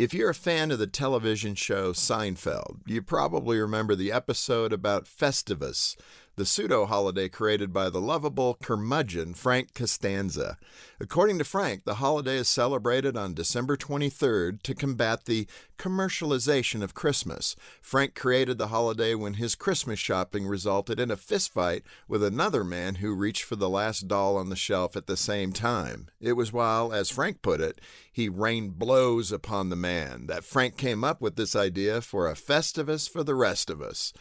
If you're a fan of the television show Seinfeld, you probably remember the episode about Festivus, the pseudo holiday created by the lovable curmudgeon Frank Costanza. According to Frank, the holiday is celebrated on December 23rd to combat the commercialization of Christmas. Frank created the holiday when his Christmas shopping resulted in a fistfight with another man who reached for the last doll on the shelf at the same time. It was while, as Frank put it, he rained blows upon the man that Frank came up with this idea for a Festivus for the rest of us.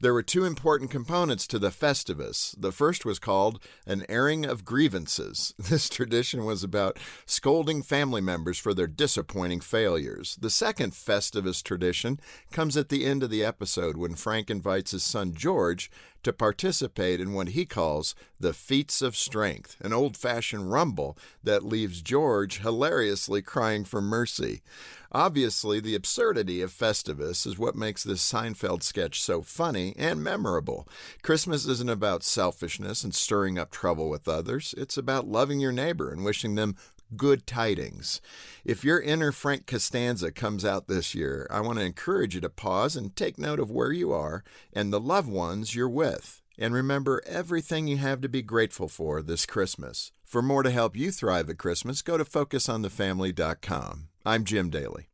There were two important components to the Festivus. The first was called an airing of grievances. This tradition was about scolding family members for their disappointing failures. The second Festivus tradition comes at the end of the episode when Frank invites his son George to participate in what he calls the feats of strength, an old fashioned rumble that leaves George hilariously crying for mercy. Obviously, the absurdity of Festivus is what makes this Seinfeld sketch so funny and memorable. Christmas isn't about selfishness and stirring up trouble with others, it's about loving your neighbor and wishing them good tidings. If your inner Frank Costanza comes out this year, I want to encourage you to pause and take note of where you are and the loved ones you're with. And remember everything you have to be grateful for this Christmas. For more to help you thrive at Christmas, go to focusonthefamily.com. I'm Jim Daly.